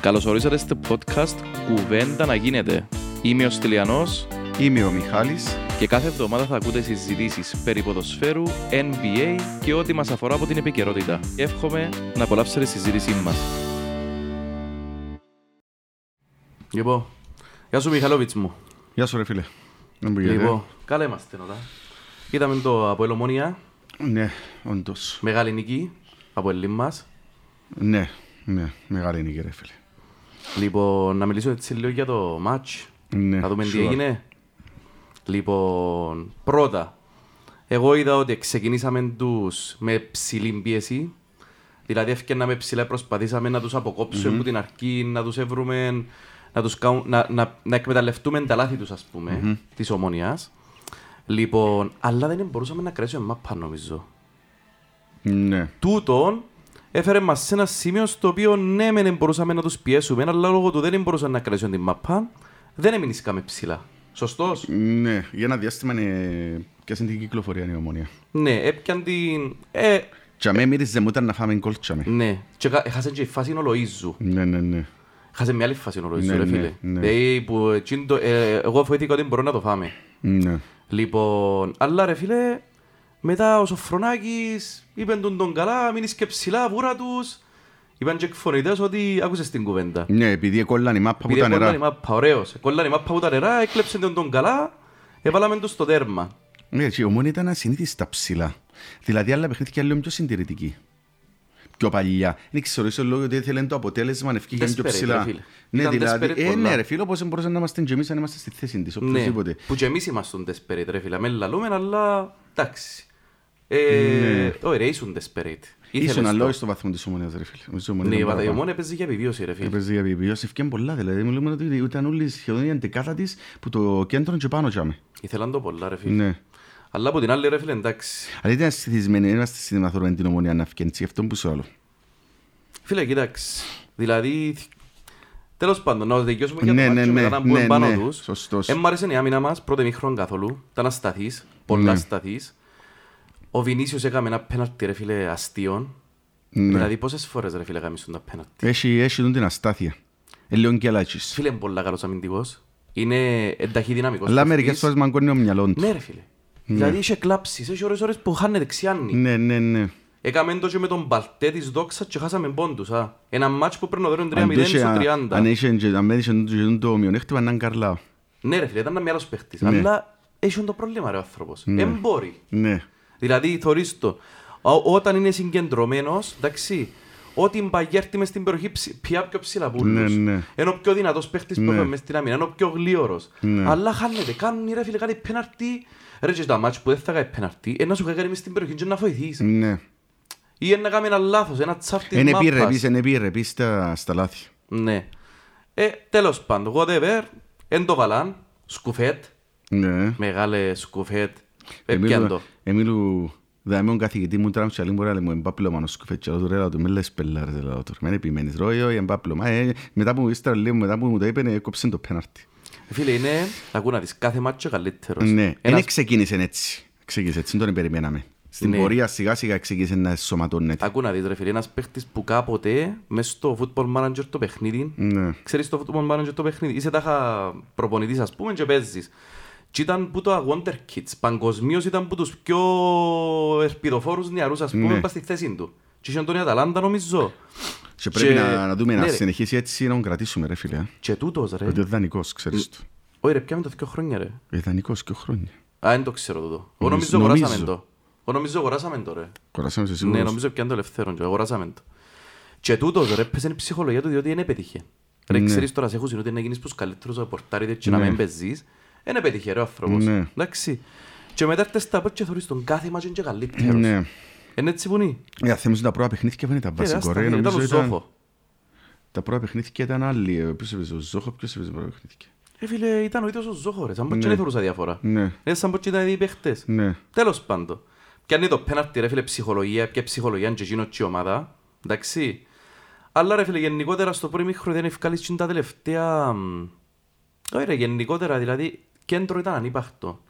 Καλώς ορίσατε στο podcast «Κουβέντα να γίνεται». Είμαι ο Στυλιανός Είμαι ο Μιχάλης. και κάθε εβδομάδα θα ακούτε συζητήσεις περί ποδοσφαίρου, NBA και ό,τι μας αφορά από την επικαιρότητα. Εύχομαι να απολαύσετε τη συζήτησή μας. Λοιπόν, γεια σου Μιχαλόβιτς μου. Γεια σου ρε φίλε. Δεν μου γίνεται. Λοιπόν, καλά είμαστε τώρα. Είδαμε το από Ελομόνια, Ναι, όντως. μεγάλη νική από Ελλήν μας. Ναι, ναι, μεγάλη νίκη ρε φίλε. Λοιπόν, να μιλήσω έτσι λίγο για το match. Ναι, Να δούμε τι sure. έγινε. Λοιπόν, πρώτα, εγώ είδα ότι ξεκινήσαμε τους με ψηλή πίεση. Δηλαδή, έφτιαναμε ψηλά, προσπαθήσαμε να τους αποκόψουμε από την αρχή, να τους έβρουμε, να, τους κάουν, να, να, να εκμεταλλευτούμε τα λάθη τους, ας πούμε, της ομονίας. Λοιπόν, αλλά δεν μπορούσαμε να κρατήσουμε μάπα, νομίζω. Ναι. Τούτον έφερε μας σε ένα σημείο στο οποίο ναι, μεν μπορούσαμε να τους πιέσουμε, αλλά λόγω του δεν μπορούσαν να κρατήσουν την μάπα, δεν έμεινε ψηλά. Σωστός; Ναι, για ένα διάστημα είναι πιάσαν την κυκλοφορία η ομονία. Ναι, έπιαν την... Ε, Και αμέ μύριζε μου ήταν να φάμε γκολ τσάμε. ναι, και κα- έχασε και η φάση ο Λοΐζου. Ναι, ναι, ναι. Έχασε μια άλλη φάση ο Λοΐζου, Ναι, ρε ναι, φίλε. ναι. Δηλαδή, που εκείνο το- ε, εγώ φοβήθηκα ότι μπορώ να το φάμε. Ναι. Λοιπόν, αλλά ρε φίλε, μετά ο Σοφρονάκης είπε τον τον καλά, μείνεις και ψηλά, βούρα τους. Είπαν και εκφωνητές ότι άκουσες την κουβέντα. Ναι, επειδή κόλλαν η μάπα που Επειδή τα κόλλανε η νερά. μάπα, ωραίος. Κόλλανε η μάπα που τα νερά, έκλεψε τον τον καλά, έβαλαμε τους στο τέρμα. Ναι, και η ομόνια ήταν ασυνήθιστα ψηλά. Δηλαδή άλλα παιχνίδια λίγο πιο συντηρητική. Πιο παλιά. Δεν ξέρω, ίσως λόγω ότι ήθελε το αποτέλεσμα να ευκήγε πιο Desperate, ρε ψηλά. φίλε. Ναι, Ήταν δηλαδή, desperate ε, πολλά. ναι ρε φίλε, όπως μπορούσαμε να είμαστε και εμείς αν είμαστε στη θέση της, Ναι, οποιοδήποτε. που και εμείς ήμασταν desperate ρε φίλε, με λαλούμε, αλλά εντάξει. Ναι. Ε, όχι ρε, ήσουν desperate. Ήσουν Ήθελες αλλά το. όχι στο βαθμό της ομονίας ρε φίλε. Νομίζω η ομονία Ναι, ήταν η παραπάνω. Παταγιωμόν έπαιζε για επιβίωση ρε φίλε. Έπαιζε για επιβίωση, ευκαιρία πολλά δηλαδή. Μιλούμε ότι ήταν όλοι σχεδόν η αντεκάδα της που το κέντρο και πάνω τζάμε. Ήθελαν το πολλά ρε φίλε. Ναι. Αλλά από την άλλη ρε φίλε, εντάξει. Αλλά ήταν συνηθισμένοι, είμαστε συνηθισμένοι την ομονία να ευκαιρία, αυτό που σου άλλο. Φίλε, κοίταξε. Δηλαδή, τέλος πάντων, να δικαιώσουμε για Ναι, το ναι, μάτσο ναι, μετά να μπούμε ναι, πάνω ναι, τους. σωστός. Εν μ' άρεσε η άμυνα μας, πρώτο μήχρον καθόλου. Ήταν ασταθής, πολλά Ναι. ασταθής. Ο Βινίσιος έκαμε ένα πέναλτι ρε φίλε αστείον. Ναι. Δηλαδή πόσες φορές ρε φίλε έκαμε τα πέναλτι; Έχει, έχει τον την αστάθεια. Ε, λίγο και αλάτσις. Φίλε είναι πολλά καλός αμυντικός. Είναι ενταχή δυναμικός. Αλλά παίχτης. μερικές φορές μαγκώνει ο μυαλό του. Ναι ρε φίλε. Δηλαδή είχε κλάψεις, έχει ώρες ώρες που χάνεται ξιάνει. Ναι, ναι, ναι. Έκαμε το και με τον Μπαλτέ της Δόξας και χάσαμε πόντους. α. Ένα μάτς που πρέπει να δώσουν 3-0 Αν το είχε- στο αν 30. είχε και- αν είχε το- το μειονέκτημα, να είναι καρλάω. Ναι ρε φίλε, ήταν ένα άλλος παίχτης. Ναι. Αλλά έχει το πρόβλημα ρε ο άνθρωπος. Εν μπορεί. Ναι. Δηλαδή, θωρείς το. Ό- Όταν είναι συγκεντρωμένος, εντάξει, ό,τι μπαγιέρτη μες στην περιοχή ψη- πια πιο ψηλά πουλούς. Ναι, ναι. Είναι ο πιο δυνατός παίχτης που Ναι. έχουμε μες στην άμυνα, είναι ο πιο γλίωρος. Ναι. Αλλά χάνεται, κάνουν ρε φίλε, κάνει πέναρτη. Ρε και στα μάτς που δεν θα κάνει πέναρτη, είναι να σου κάνει μες στην περιοχή και να βοηθείς. Ναι. Ή είναι να κάνει ένα λάθος, ένα τσάφ της Είναι μάπας. επιρρεπής, είναι επιρρεπής στα στα λάθη. Ναι. Ε, τέλος πάντων, whatever, εν το βαλάν, σκουφέτ, Ναι. μεγάλε σκουφέτ, έπιαν το. Εμίλου, δάμε τον καθηγητή μου τραμ τσαλί μπορεί να λέμε εμπάπλωμα να σκουφέτσι, αλλά του ρε του με λες πελάρες, λέω του. Μεν επιμένεις, ρώει, όχι εμπάπλωμα. Ε, Μετά που ύστερα λίγο, μετά που μου το είπε, έκοψε το πέναρτι. Φίλε, είναι, ακού να δεις, κάθε μάτσο καλύτερος. Ναι, δεν Ένας- ξεκίνησε έτσι. Ξεκίνησε έτσι, δεν τον περιμέναμε. Στην Ναι. πορεία σιγά σιγά ξεκίνησε να σωματώνεται. Ακού να δεις ρε φίλε, ένας παίχτης που κάποτε μες στο Football Manager το παιχνίδι, Ναι. ξέρεις το Football Manager το παιχνίδι, είσαι τάχα προπονητής ας πούμε και παίζεις. Και ήταν που το Wonder Kids, παγκοσμίως ήταν που τους πιο ελπιδοφόρους νεαρούς ας πούμε Ναι. πας στη θέση του. Και είχε τον η Αταλάντα νομίζω. Και πρέπει Και- να, να δούμε ναι, να ρε. συνεχίσει έτσι να τον κρατήσουμε ρε φίλε. ε. Και τούτος ρε. Ότι είναι δανεικός, ξέρεις του. Όχι ρε, πιάμε το δύο χρόνια ρε. Ε, δανεικός και χρόνια. Α, δεν το ξέρω τούτο. Εγώ Νομίζω- νομίζω αγοράσαμε νομίζω. το. Εγώ νομίζω αγοράσαμε το ρε. Κοράσαμε σε Ναι, σίγουρος. νομίζω πιάνε το ελευθέρον και αγοράσαμε το. Και τούτος ρε, πέσε η ψυχολογία του διότι δεν επέτυχε. Ρε, Ναι. ξέρεις τώρα σε έχουν συνούτη να γίνεις τους καλύτερους από πορτάριδες και να Ναι. μην παίζεις. Δεν επέτυχε ρε ο άνθρωπος. Ναι. Εντάξει. Και μετά έρθες στα πόδια και θωρείς τον κάθε μάτσο και καλύτερος. Ναι. Είναι έτσι που είναι. Για θέμεις τα πρώτα παιχνίδια δεν ήταν Ε, βασικό άστα, ρε. Ήταν ο Νομίζω ήταν... Ζόχο. Τα πρώτα παιχνίδια ήταν άλλοι. Ε, Ποιος έπαιζε ο Ζόχο, ποιος έπαιζε τα πρώτα παιχνίδια. Ε, φίλε, ήταν ο ίδιος ο Ζόχο ρε. Σαν πως και Ναι. δεν θεωρούσα διαφορά. Ναι, Ε, σαν πως και ήταν οι παίχτες. ναι. Τέλος πάντων. Πιάνει το πέναρτι ρε φίλε ψυχολογία, ποια ψυχολογία και εκείνο και η ομάδα. Εντάξει. Αλλά ρε φίλε γενικότερα στο πρώτο μήχρο δεν ευκάλεις και τα τελευταία... μ, Όχι ρε γενικότερα δηλαδή κέντρο ήταν ανύπαχτο.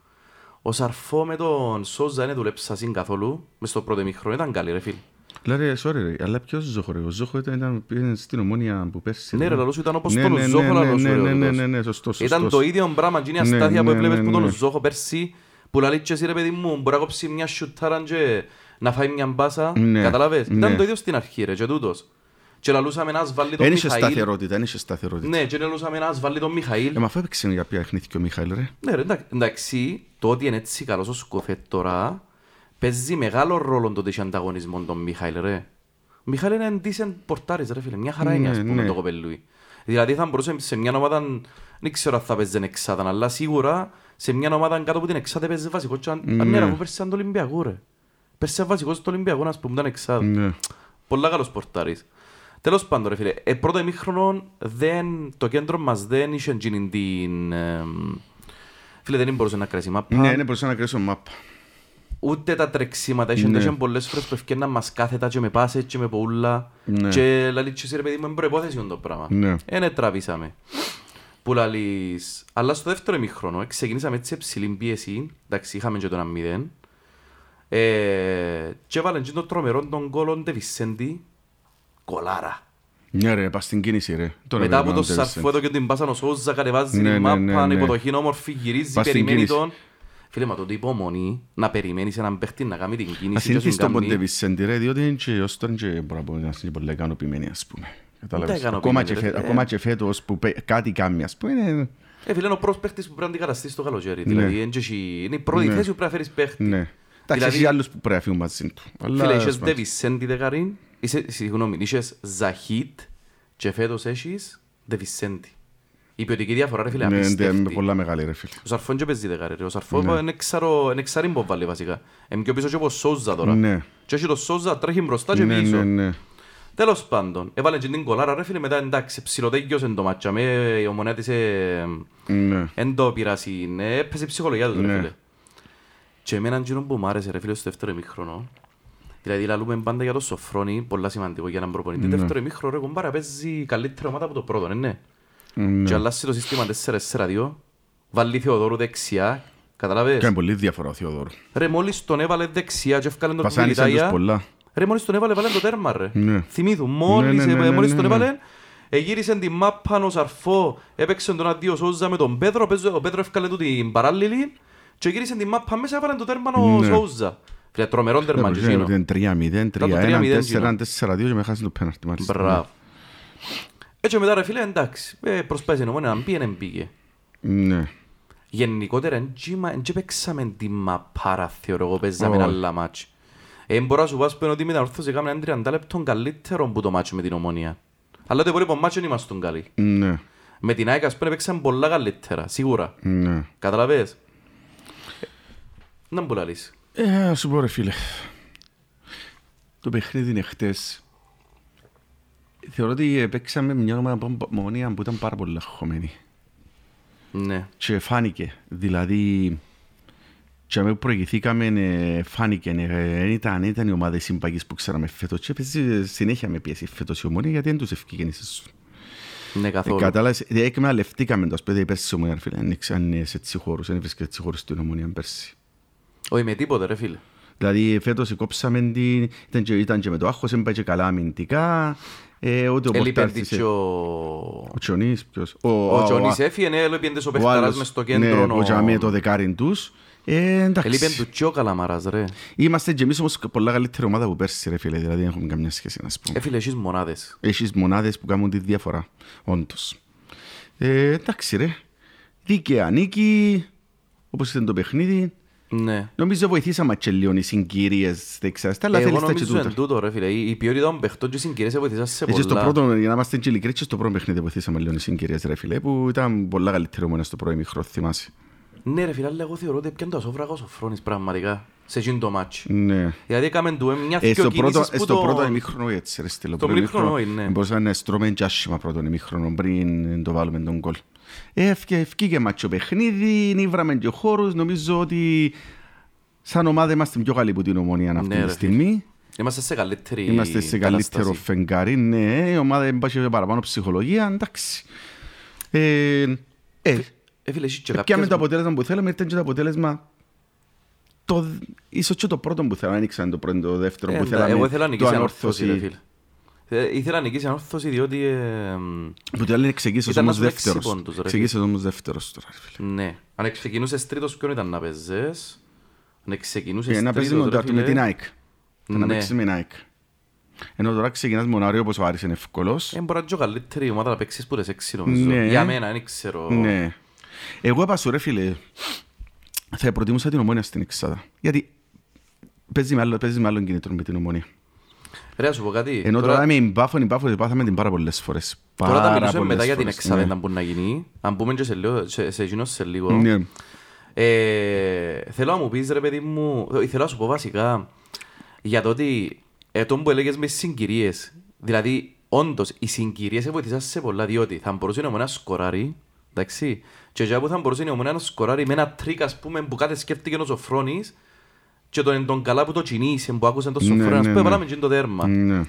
Ο Σαρφό με τον Σόζα δεν δούλεψα συν καθόλου μες στο πρώτο μήχρο ήταν καλή ρε φίλε. Δηλαδή, sorry ρε, αλλά ποιος Ζόχο ρε, ο Ζόχο ήταν, ήταν πήγαινε στην ομόνια που πέρσι. Ναι ρε, λαλός ήταν όπως Ναι, τον ναι, Ζόχο ναι, λαλός ναι, ο ναι, ναι, Ρεόδος. ναι, ναι, σωστός, Ήταν σωστός. το ίδιο πράγμα, εκείνη η Ναι, αστάθεια που ναι, έβλεπες ναι, που τον ναι. Ζόχο πέρσι, που λαλεί και εσύ ρε παιδί μου, μπορεί να κόψει μια σιουτάρα και να φάει μια μπάσα, Ναι, καταλαβες. ναι. Ήταν το ίδιο στην αρχή ρε, και τούτος. Και λαλούσαμε να βάλει τον Εν είχε Μιχαήλ. σταθερότητα, εν είχε σταθερότητα. Ναι, και λαλούσαμε να βάλει τον Μιχαήλ. Ε, μα αφού έπαιξε για ποια χνήθηκε ο Μιχαήλ ρε. Ναι ρε, εντά- εντάξει, το ότι είναι έτσι καλός ο Σκοφέτ τώρα, παίζει μεγάλο ρόλο το ότι έχει ανταγωνισμό τον Μιχαήλ ρε. Ο Μιχαήλ είναι ένα decent πορτάρις ρε φίλε, μια χαρά είναι Ναι, ας πούμε ναι. το κοπελούι. Δηλαδή θα μπορούσε σε μια ομάδα, δεν ξέρω αν θα παίζει εξάδα, αλλά σίγουρα σε μια ομάδα κάτω από την εξάδα παίζει βασικός και αν αν ναι ρε, αφού πέρσι ήταν το Ολυμπιακό ρε. Πέρσι ήταν βασικός στο Ολυμπιακό, ας πούμε, ήταν εξάδα. Ναι. Πολλά καλός πορτάρις. Τέλος πάντων ρε φίλε, ε, πρώτο ημίχρονο δεν, το κέντρο μας δεν είχε εκείνη την... εμ, φίλε δεν μπορούσε να κρέσει μάπα. Ναι, ναι, μπορούσα να κρέσω μάπα. Ούτε τα τρεξίματα, είχε Ναι. ναι. πολλές φορές που ευκαιρναν μας κάθετα και με πάσες και με πουλά. Ναι. Και λαλεί και εσύ ρε παιδί μου, είναι προϋπόθεση το πράγμα. Ναι. Ε, ναι, τραβήσαμε. Που λαλείς... Αλλά στο δεύτερο ημίχρονο, ε, ξεκινήσαμε έτσι σε ψηλή πίεση. Εντάξει, είχαμε και το ένα μηδέν. Ε, και έβαλαν και το τρομερό τον κόλον Ντε Βισέντη. Κολάρα. Ναι ρε, πας στην κίνηση ρε. Τώρα Μετά από πρέπει το να σαρφό εδώ και την πάσα ο Σόουζα κατεβάζει Ναι, την ναι, μάπα, ναι, ναι. υποδοχή όμορφη, γυρίζει, Πας στην περιμένει κίνηση. τον. Φίλε, μα τότε υπομονή να περιμένεις έναν παίχτη να κάνει την κίνηση και Ασυνήθιστο σου κάνει. πόντε Βισέντη ρε, διότι είναι και ως τώρα και μπορεί να πω να είναι πολύ ικανοποιημένοι ας πούμε. Κατάλαβες. ικανοποιημένοι, Ακόμα και ρε. φέ- Ε. Ακόμα και φέτος που πέ- κάτι κάνει ας πούμε είναι... Ε, φίλε, είναι ο πρώτος παίχτης που πρέπει να αντικαταστήσεις το καλοκαίρι. Ναι. Δηλαδή, είναι και εσύ- είναι η πρώτη Ναι. θέση που πρέπει να φέρεις παίχτη. Ναι. Εντάξει, Δηλαδή- έχει άλλους που πρέπει να φύγουν μαζί του. Αλλά, Φίλε, ας είχες πούμε, Ντε Βισέντη δεκαρίν, είσαι- συγγνώμη, είχες Ζαχίτ και φέτος έχεις Ντε Βισέντη. Η ποιοτική διαφορά, ρε φίλε, ναι, είναι απίστευτη. πολλά μεγάλη ρε φίλε. Ο Σαρφό δεν παίζει δεκάρι, ρε. Ο Σαρφό Ναι. είναι εξάρο- είναι εξάρι που βάλει βασικά. Είναι πιο πίσω και από Σόουζα τώρα. Ναι. Και έχει το Σόουζα τρέχει μπροστά και Ναι, πίσω. ναι, ναι. Τέλος πάντων, έβαλε και την κολάρα ρε φίλε, μετά εντάξει, ψιλοτέγγιωσε το μάτσα με, η ομονία της ε, Ναι. εν το πειράσει, ναι, έπαιζε η ψυχολογία του ρε Ναι. φίλε. Και εμένα γύρω που μ' άρεσε ρε φίλε στο δεύτερο ημίχρονο, δηλαδή λαλούμε πάντα για το Σοφρόνι, πολλά σημαντικό για έναν προπονητή. Ναι. Δεύτερο ημίχρονο ρε κομπάρα παίζει καλύτερη ομάδα από το πρώτο, ναι, ναι. Και Ναι. αλλάσει το σύστημα 4-4-2, βάλει Θεοδόρου δεξιά, καταλάβες; Κάνει πολύ διαφορά ο Θεοδόρου. Ρε μόλις τον έβαλε δεξιά και έφκαλε τον Βασάνισε τους Κουβιλιτάγια, πολλά. Ρε μόλις τον έβαλε, βάλε το τέρμα ρε. Ναι. Θυμήθου, μόλις, Ναι, ναι, ναι, ε, ναι, μόλις ναι, τον ναι. έβαλε, εγύρισε την μάπα ο Σαρφό, έπαιξε τον αντίο Σόουζα με τον Πέτρο, παίζε- ο Πέτρο έφκαλε του την παράλληλη και γύρισε την μάπα μέσα, έβαλε το τέρμα ο Ναι. Σόουζα. Φίλε, τρομερό τέρμα και Ναι, εκείνο. Ήταν 3-0, Ήταν το 3-1, 3-0 4-1, 4-2 και με χάσεις το πέναρτι μάλιστα. Μπράβο. Έτσι μετά ρε φίλε, εντάξει, ε, προσπάθησε η ομόνια να μπει, δεν πήγε. Ναι. Γενικότερα, δεν παίξαμε τη μαπάρα, θεωρώ εγώ, παίζαμε Όχι. άλλα μάτς. Ε, μπορώ να σου πω ας πούμε, ότι με τα ορθώς έκαμε ένα 30 λεπτό καλύτερο που το μάτσο με την ομόνια. Αλλά το υπόλοιπο μάτσο δεν ήμασταν καλοί. Ναι. Με την ΑΕΚ, ας πούμε, παίξαμε πολλά καλύτερα, σίγουρα. Ναι. Καταλαβες. Ε, Να μου λαλείς. Ε, να σου πω ρε φίλε. Το παιχνίδι είναι χτες. Θεωρώ ότι ε, παίξαμε μια ομονία που ήταν πάρα πολύ λαχωμένη. Ναι. Και φάνηκε. Δηλαδή, και με που προηγηθήκαμε, ε, φάνηκε. ε, Δεν ήταν, δεν ήταν οι ομάδες συμπαγής που ξέραμε φέτος. Και έπαιζε συνέχεια με πίεση φέτος η ομονία, γιατί δεν τους ευκήγε η σεζόν. Ναι, Ε, καθόλου. Κατάλαβες, ε, εκμεταλλευτήκαμε το σπέδι πέρσι η ομονία, ρε φίλε. Δεν ήξεραν σε έτσι χώρους, δεν βρίσκεται έτσι χώρους στην ομονία πέρσι. Όχι με τίποτε, ρε φίλε. Δηλαδή φέτος κόψαμε την, ήταν και, ήταν και με το άγχος, δεν πάει και καλά αμυντικά. Ε, ούτε ο Έλειπε Πορτάρτης, και ε, ο... ο Τσονής, ποιος; Ο Τζονής α, έφυγε, ναι, έλειπε και ο ο Πεχταράς άλλος, μες στο ναι, κέντρο. που είχαμε το δεκάριν τους. Ε, Έλειπε εντάξει. του και ο Καλαμαράς, ρε. Είμαστε και εμείς όμως πολλά καλύτερη ομάδα από πέρσι, ρε φίλε. Δηλαδή δεν έχουμε καμιά σχέση, να πούμε. Ε, φίλε, εσείς μονάδες. Έχεις μονάδες που κάνουν τη διαφορά, όντως. Ε, εντάξει ρε. Δίκαια νίκη, όπως ήταν το παιχνίδι. Ναι. Νομίζω βοηθήσαμε και λίγο οι συγκυρίες δεξιάς, αλλά Εγώ θέλεις τα και νομίζω τούτα. εν τούτο, ρε φίλε. Η η ποιότητα των παιχτών και οι συγκυρίες βοηθήσαν σε Έτσι στο πολλά. πρώτο, για να είμαστε και ειλικροί, και στο πρώτο παιχνίδι βοηθήσαμε λίγο οι συγκυρίες ρε φίλε, που ήταν πολλά καλύτερο μόνο στο πρώτο ημίχρονο, θυμάσαι. Ναι ρε φίλε, αλλά εγώ θεωρώ ότι πιάνε το ασόφραγο ο Σοφρόνης πραγματικά σε εκείνο το μάτσι. Ναι. Δηλαδή έκαμε του μια Ε, δυο στο πρώτο, κινήσεις ε, που στο το... πρώτο ημίχρονο έτσι ρε στείλω. Το Πρώτο ημίχρονο, ημίχρονο, ναι. Μπορούσαμε να στρώμε και άσχημα πρώτο ημίχρονο πριν το βάλουμε τον κόλ. Ε, ευκαι- ευκήκε μάτσο παιχνίδι, νύβραμε και χώρους, νομίζω ότι σαν ομάδα είμαστε πιο καλοί από την ομονία αυτή Ναι, τη ρε, στιγμή. Είμαστε σε καλύτερη Είμαστε σε καλύτερο κατάσταση. φεγγάρι, ναι, η ομάδα έχει παραπάνω ψυχολογία, εντάξει. Ε, ε, Ε, φίλε, εσύ και Πιάμε κάποιες- το αποτέλεσμα που θέλαμε, ήρθε και το αποτέλεσμα το, ίσως και το πρώτο που θέλω, δεν ήξερα το πρώτο, το δεύτερο που Ε, θέλαμε, Εγώ ήθελα να το νικήσει ανόρθωση, ρε ανόρθωση. φίλε. Ε, Ήθελα να νικήσει ανόρθωση διότι... ε, Που το λένε ξεκίνησες Ήταν όμως ένας έξι δεύτερος. πόντους, ρε Ξεκίνησες όμως δεύτερος τώρα, ρε φίλε. Ναι. Αν ξεκινούσες τρίτος, ποιον ήταν να παίζες; Αν ξεκινούσες Ε, Να παίζεις τρίτος, με ρε το- με φίλε. την ΑΕΚ. Να Ναι. παίξεις με την ΑΕΚ. Ενώ τώρα ξεκινάς με τον Άριο όπως ο Άρης είναι εύκολος. Ε, μπορεί να είναι και καλύτερη ομάδα να παίξεις που τις έξι νομίζω. Ναι. Για μένα, δεν ξέρω. Ναι. Εγώ είπα σου ρε φίλε, θα προτιμούσα την ομόνια στην Εξάδα. Γιατί παίζει με άλλο, παίζεις με άλλον κινητό με την ομόνια. Ρε, να σου πω κάτι. Ενώ τώρα με την Πάφο, την Πάφο την πάθαμε την πάρα πολλές φορές. Τώρα θα Πάρα μιλήσουμε πολλές μετά για την φορές, εξάδεντα ναι. που να γίνει. Αν πούμε και σε, λίγο, σε, σε εκείνος σε λίγο. Ναι. Ε, θέλω να μου πεις ρε παιδί μου, ε, θέλω να σου πω βασικά για το ότι ε, το που έλεγες μες τις συγκυρίες, δηλαδή όντως οι συγκυρίες σε βοηθήσαν σε πολλά διότι θα μπορούσε η ομονία να σκοράρει, εντάξει, και για που θα μπορούσε η ομονία να σκοράρει με ένα τρίκ ας πούμε που κάθε σκέφτηκε ο Σοφρόνης και τον, τον καλά που το κινήσε που άκουσαν το Ναι, Σοφρόνη, ας ναι, πούμε ναι. βάλαμε και το τέρμα. Ναι.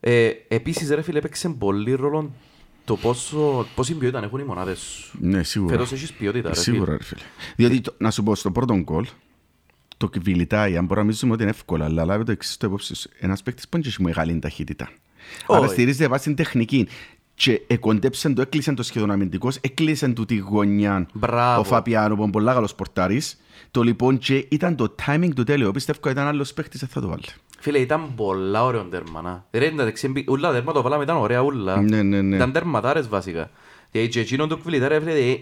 Ε, επίσης ρε φίλε έπαιξε πολύ ρόλο το πόσο, πόση ποιότητα έχουν οι μονάδες σου. Ναι, σίγουρα. Φέτος έχεις ποιότητα ρε φίλε. Σίγουρα, ρε φίλε. Διότι, το- να σου πω, στο πρώτο γκολ, το κβιλιτάει, αν μπορούμε να νομίζουμε ότι είναι εύκολο, αλλά λάβει το εξής το υπόψη σου. Ένας παίκτης που δεν έχει μεγάλη ταχύτητα. Άρα Όχι. στηρίζεται βάσει την τεχνική. Και εκοντέψαν το, έκλεισαν το σχεδόν αμυντικός, έκλεισαν του τη γωνιά Μπράβο. ο Φαπιάνο, που είναι πολύ καλός πορτάρης. Το λοιπόν και ήταν το timing του τέλειο. Πιστεύω ήταν άλλος παίκτης, δεν θα το βάλει. Φίλε, ήταν πολλά ωραίο τέρμα. να. Ρε, είναι τα δεξί, ούλα τα τέρμα το βάλαμε, ήταν ωραία ούλα. Ναι, ναι, ναι. Ήταν τερματάρες βασικά. Γιατί και εκείνον το κβιλιτάρε, φίλε,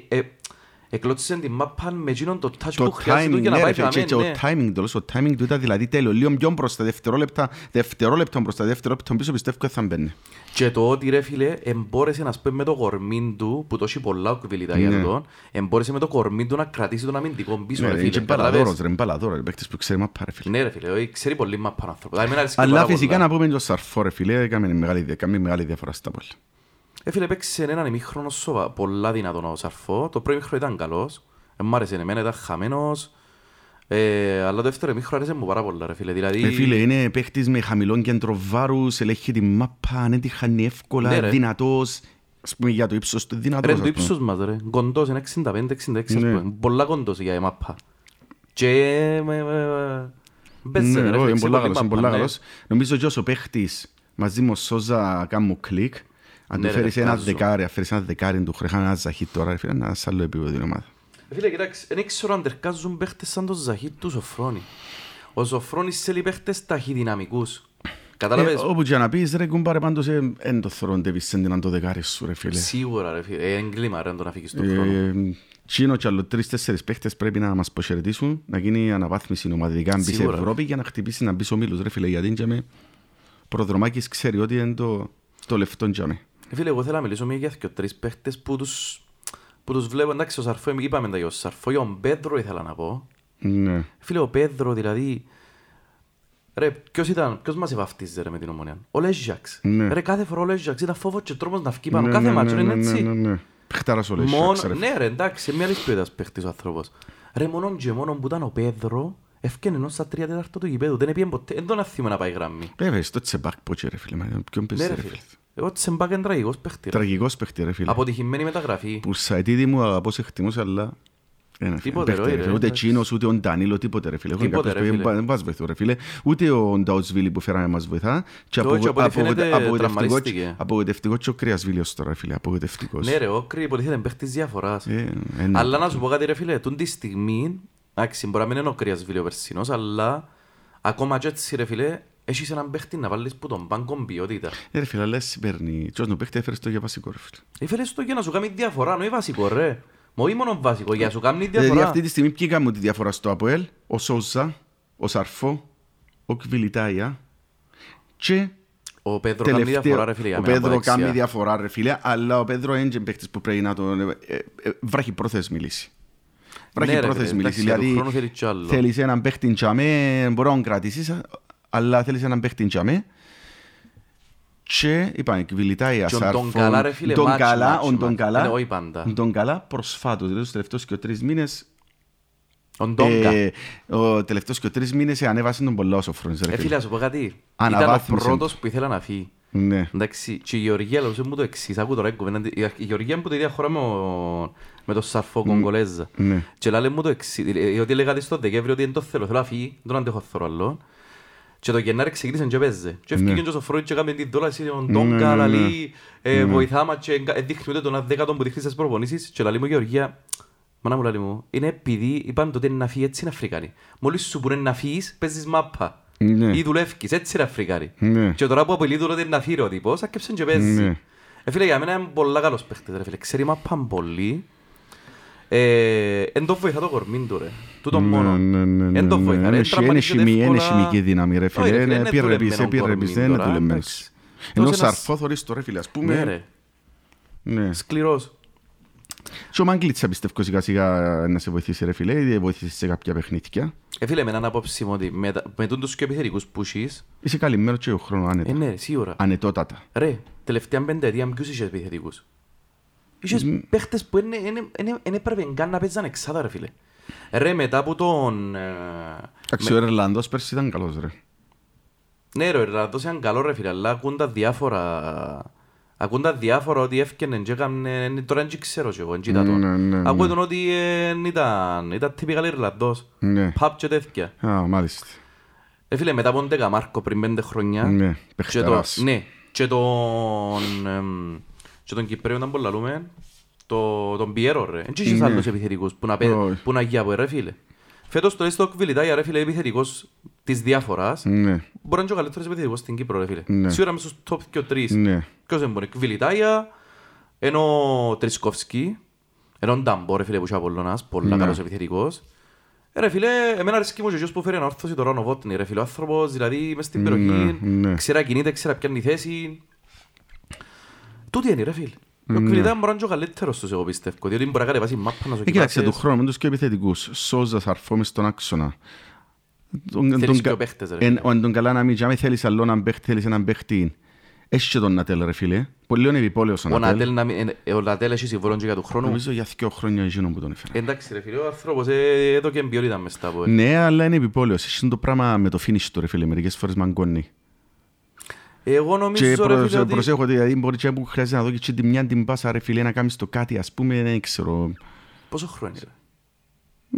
ε, ε, εκλώτσισε την μάπα με εκείνον το touch που Το χρειάζεται του timing, για να ναι, πάει ρε, φίλε, και φλαμέν, το ναι. timing, το, λέω, το timing του ήταν δηλαδή τέλειο. Λίγο πιο μπροστά, δευτερόλεπτα, δευτερόλεπτο μπροστά, δευτερόλεπτο πίσω, πιστεύω ότι θα μπαίνει. Και το ότι ρε φίλε, εμπόρεσε να σπέει με το κορμί του, που το έχει πολλά ο κβιλιτάρε Ναι. για τον, εμπόρεσε με το κορμί του να κρατήσει τον αμυντικό πίσω, Ναι, ρε ρε, φίλε. είναι καταλάβες. μπαλαδόρος, ρε, είναι μπαλαδόρος, ρε, παίκτης που ξέρει μαπά, ρε, φίλε. Ναι ρε φίλε, όχι, ξέρει πολύ μάπα άνθρωπος. Δηλαδή, εμένα αρέσκει Αλλά πάρα φυσικά πολλά. να πούμε και ο Σαρφό, ρε, φίλε, έκαμε μεγάλη, έκαμε μεγάλη διαφορά στα πόλη. Ε, φίλε, παίξε έναν ημίχρονο σοβα, πολλά δυνατόν ο Σαρφό. Το πρώτο ημίχρονο ήταν καλός. Ε, μ' άρεσε εμένα, ήταν χαμένος. Ε, αλλά το δεύτερο ημίχρονο άρεσε μου πάρα πολλά, ρε φίλε. Δηλαδή, Ρε, φίλε, είναι παίκτης με χαμηλό κέντρο βάρους, ελέγχει τη μάπα, δεν τη χάνει Ναι, εύκολα, ρε. δυνατός. Ας πούμε, για το ύψος του, ρε, δυνατός. το ας πούμε. ύψος μας, ρε. Κοντός, είναι 65-66, ας Ναι. πούμε. Πολλά κοντός για η μάπα. Και... ε, με- με- Μπέσε, Ναι, ρε, όχι, φίλε, είναι ξέρει πολλά πολύ καλός, είναι μάπα, πολλά ναι. καλός. Νομίζω και όσο παίχτης μαζί με ο Σόζα κάνουν κλικ, αν Ναι, του ρε, φέρεις ένα βγάζω. δεκάρι, αν φέρεις ένα δεκάρι του χρεχάνε ένα ζαχί τώρα, ρε, φίλε, ένα σε άλλο επίπεδο την ομάδα. Ε, Φίλε, κοιτάξτε, δεν ξέρω αν τερκάζουν παίχτες σαν τον Ζαχίτ του Σοφρόνη. Ο Σοφρόνης θέλει παίχτες ταχυδυναμικούς. Κατάλαβες, Ε, Όπου και να πεις, ρε, κουμπάρε πάντως, ε, εν το θωρώ, Ντεβισέντη, να το δεκάρι σου, ρε, φίλε. Σίγουρα ρε φίλε, ε, έγκλημα ρε να τον αφήκεις στον χρόνο. Ε, Τσίνο και άλλο τρεις-τέσσερις παίχτες πρέπει να μας αποχαιρετήσουν, να γίνει η αναβάθμιση ομαδικά, να μπει σε Σίγουρα. Ευρώπη για να χτυπήσει να μπει ο Μήλος, ρε φίλε, γιατί και προδρομάκης ξέρει ότι είναι το, το λεφτό για με. Ε, Φίλε, εγώ θέλω να μιλήσω μια για δυο τρεις παίχτες που τους, που τους βλέπω, εντάξει, ο Σαρφό, είπαμε τα για ο Σαρφό, για τον Πέδρο ήθελα να πω. Ναι. Φίλε, ο Πέδρο, δηλαδή, ρε, ποιος ήταν, ποιος μας ευαφτίζε ρε με την ομονία; Ο Λέζιαξ. Ναι. Ρε, κάθε φορά ο Λέζιαξ ήταν φόβος και τρόμος να βγει πάνω. Ναι, κάθε ναι, μάτσο ναι, είναι ναι, έτσι. ναι, ναι, ναι. Παιχτάρας ο Λέσσακς, Μόνο, ρε. ναι ρε, εντάξει, μια άλλης ποιότητας παίχτης ο άνθρωπος. Ρε, μόνο και μόνο που ήταν ο Πέδρο, έφτιανε ενώ στα τρία τέταρτα του γηπέδου. Δεν έπιεν ποτέ, δεν τον αθήμα να πάει γραμμή. Βέβαια, στο τσεμπάκ πότσι, ρε φίλε, μα, ποιον Ναι παίζει, ρε ρε φίλε. Φίλε. Εγώ Τσεμπάκ είναι τραγικός παίχτη. ρε. Τραγικός παίχτη, ρε φίλε. Αποτυχημένη μεταγραφή. Που σαετίδη μου αγαπώ σε εκτιμούσα, αλλά... ένα φίλε, Τίποτε, παίχτη, ρε, ρε ρε, φίλε. Ούτε εντάξει. Τσίνος, ούτε ο Ντανίλο, τίποτε, ρε φίλε. Έχουν Τίποτε, κάποιους ρε, που φίλε. δεν μας βοηθούν, ρε φίλε. Ούτε ο Νταουτσβίλη που φέραμε μας βοηθά. Και Και όχι, απογο- από ό,τι φαίνεται, απογοητε- απογοητευτικός- τραυματίστηκε. Απογοητευτικός και ο Κρυασβίλιος τώρα, ρε φίλε. Απογοητευτικός. Ναι ρε, ο Κρυ υποτίθεται παίχτης διαφοράς. Ε, ε, ναι. Αλλά να σου πω κάτι ρε φίλε, τούν τη στιγμή, εντάξει, μπορεί να μην είναι ο Κρυας Βίλιο Περσινός, αλλά ακόμα και έτσι ρε φίλε, έχεις έναν παίχτη να βάλεις που τον πάγκο ποιότητα. Ε, ρε φίλε, αλλά εσύ παίρνει. Ποιος να παίχτης έφερες το για βασικό, ρε φίλε. Έφερες το για να σου κάνει διαφορά, όχι βασικό ρε. Μα όχι μόνο βασικό, για να σου κάνει Δηλαδή διαφορά. αυτή τη στιγμή ποιοι κάνουν τη διαφορά στο ΑΠΟΕΛ, ο Σόζα, ο Σαρφό, ο Κβιλιτάια και Ο Πέδρο κάνει διαφορά ρε φίλε για ο μένα. Πέδρο από δεξιά. κάνει διαφορά ρε φίλε, αλλά ο Πέδρο είναι και παίχτης που πρέπει να τον... ε, ε, ε, βράχει πρόθεσμη λύση. Βράχει Ναι, ρε, πρόθεσμη φίλε, λύση, εντάξει, για δηλαδή του χρόνου θέλει κι άλλο. θέλεις έναν παίχτη τζαμέ, μπορεί να τον κρατήσεις, αλλά θέλεις έναν παίχτη τζαμέ και είπαμε, Κβιλιτάια, Και ο Σαρφό, Ντογκαλά, ρε φίλε, τον μάτς, Καλά, μάτς, ο μάτς. Ντογκαλά, Ναι, όχι πάντα. τον Καλά προσφάτως, δηλαδή τους τελευταίους και τρεις μήνες Ο Ντόγκα. ε, ο τελευταίος και τρεις μήνες ανέβασε τον πολλά ο Σοφρόνης, ρε Ε, φίλε, φίλε. να σου πω κάτι. Ήταν ο Αναβάθμισε πρώτος που ήθελα να φύγει. Ναι. Εντάξει, και η Γεωργία λαούσε μου το εξής, άκου τώρα κουβέντα. Η η Γεωργία είναι που τη ίδια χώρα με, ο- με το Σαρφό Κογκολέζα. Ναι. Και λέει μου το εξής, ε, ότι έλεγα της στο Δεκέμβριο ότι δεν το θέλω, θέλω να φύγει, δεν τον αντέχω θέλω άλλο. Και το Γενάρη ξεκίνησε και παίζε. Και Ναι. έφυγε και ο Σοφρόνης και έκαμε την δόλαση, τον Ναι, Τόγκα, ναι, λαλεί, ε, βοηθά μας και εγκα- ε, δείχνει ούτε τον αδέκατον που δείχνει στις προπονήσεις. Και λέει μου Γεωργία, μάνα μου λέει μου, είναι επειδή είπαν τότε να φύγει έτσι είναι Αφρικανοί. Μόλις σου πούνε να φύγεις, παίζεις μάπα. Ναι. Ή δουλεύκεις, έτσι είναι Αφρικανοί. Ναι. Και τώρα που απειλεί τότε να φύγει ο τύπος, άκεψε και παίζει. Ναι. Ε, φίλε, για μένα είναι πολλά καλός παίχτης, ρε φίλε. Ξέρει μάπαν πολύ. Ε, εν το βοηθά το κορμί του, ρε. Τούτο μόνο. Ναι, ναι, ναι, Εν το ναι, βοηθά, ναι. ρε. Είναι Τραυματίζεται χημική- είναι εύκολα. χημική δύναμη, ρε φίλε. Όχι, ρε φίλε, Είναι είναι επιρρεπής, δουλεμένο επιρρεπής, κορμί δεν είναι τώρα, δουλεμένος. εντάξει. Ενώ Τόσο ένας- σαρφό θωρείς το ρε φίλε, ας Ναι, πούμε. ρε. Ναι. Σκληρός. Και ο Μάγκλητσα πιστεύω σιγά σιγά να σε βοηθήσει ρε φίλε, ήδη βοηθήσει σε κάποια παιχνίδια. Ε, φίλε, με έναν απόψη μου ότι με, τα- με τούντους και επιθετικούς που έχεις, Είσαι καλυμμένο και ο χρόνος ε, άνετα. ναι, ρε, σίγουρα. Ανετότατα. Ρε, τελευταία πενταετία ποιους είχες επιθετικούς; Είχες παίχτες που δεν έπρεπε καν να παίζαν εξάδα, ρε φίλε. Ρε, μετά από τον... ε, Εντάξει, ο Ερλανδός πέρσι ήταν καλός ρε. Ναι ρε, ο Ιρλανδός ήταν καλός ρε φίλε, αλλά ακούν τα διάφορα... Ακούν τα διάφορα ότι έφτιανε και έκαμε... Τώρα δεν ξέρω κι εγώ, δεν κοίτα Ναι, τον. ναι, ναι. Ακούω τον ότι ε, ήταν... Ήταν τυπικά Ιρλανδός. Ναι. Παπ και τέτοια. Α, μάλιστα. Ρε φίλε, μετά από τον Δεκαμάρκο πριν πέντε χρόνια... Ναι, και το, παιχτεράς. ναι, και τον... εμ, Και τον Κυπρέο ήταν που λαλούμε, το, τον Πιέρο ρε. Δεν είχες Ναι. άλλους επιθετικούς που να, πέ- Όχι. που να γιάπω ρε φίλε. Φέτος το έστω Κβιλιτάγια ρε φίλε επιθετικός της διάφορας. Ναι, Μπορεί να είναι και ο καλύτερος επιθετικός στην Κύπρο ρε φίλε. Ναι. Σίγουρα μες στους top και ο τρεις. ναι. Ποιος δεν μπορεί. Κβιλιτάγια, ενώ ο Τρισκόφσκι, ενώ ο Νταμπό ρε φίλε που είχε ο Απολλώνας, πολλά Ναι. καλός επιθετικός. Ε, Ρε φίλε, εμένα αρέσκει μου και εκείνος που φέρει ανόρθωση τώρα ο Νοβότνη ρε φίλε. Ο άνθρωπος δηλαδή μες στην Ναι, περιοχή, ναι. ξέρει να κινείται, ξέρει να πιάνει θέση. Τούτη είναι ρε φίλε. Ο Ναι. Κβιλιτάγια μπορεί να είναι και ο καλύτερος τους εγώ πιστεύω, διότι μπορεί να κατεβάσει μάπα να σου Ε, κοίταξε, του κοιτάσεις. χρόνου με τους και επιθετικούς. Σόζα, σαρφό μες στον άξονα. Τον- Θέλεις τον και κα- ο παίχτες, ρε εν- φίλε. αν τον καλά να μην τζάμε, θέλεις άλλο έναν παίχτη, θέλεις έναν παίχτη. Έχει και τον Νατέλ ρε φίλε. Πολύ είναι επιπόλαιος ο Ο Νατέλ. Νατέλ να μην- ε, ο Νατέλ έχει συμβόλαιο και για του χρόνου. Νομίζω για δύο χρόνια εκείνο που τον έφερε. Εντάξει ρε φίλε, ο άνθρωπος ε, έδωκε ποιότητα μες στα από Ναι, αλλά είναι επιπόλαιος. Έχει το πράγμα με το finish του ρε φίλε, μερικές φορές μαγκώνει. Εγώ Και νομίζω ρε προ- φίλε ότι... προσέχω ότι δηλαδή, μπορεί και που χρειάζεται να δω και τη μια την πάσα ρε φίλε να κάνεις το κάτι ας πούμε δεν ξέρω. Πόσο χρόνο είναι ρε;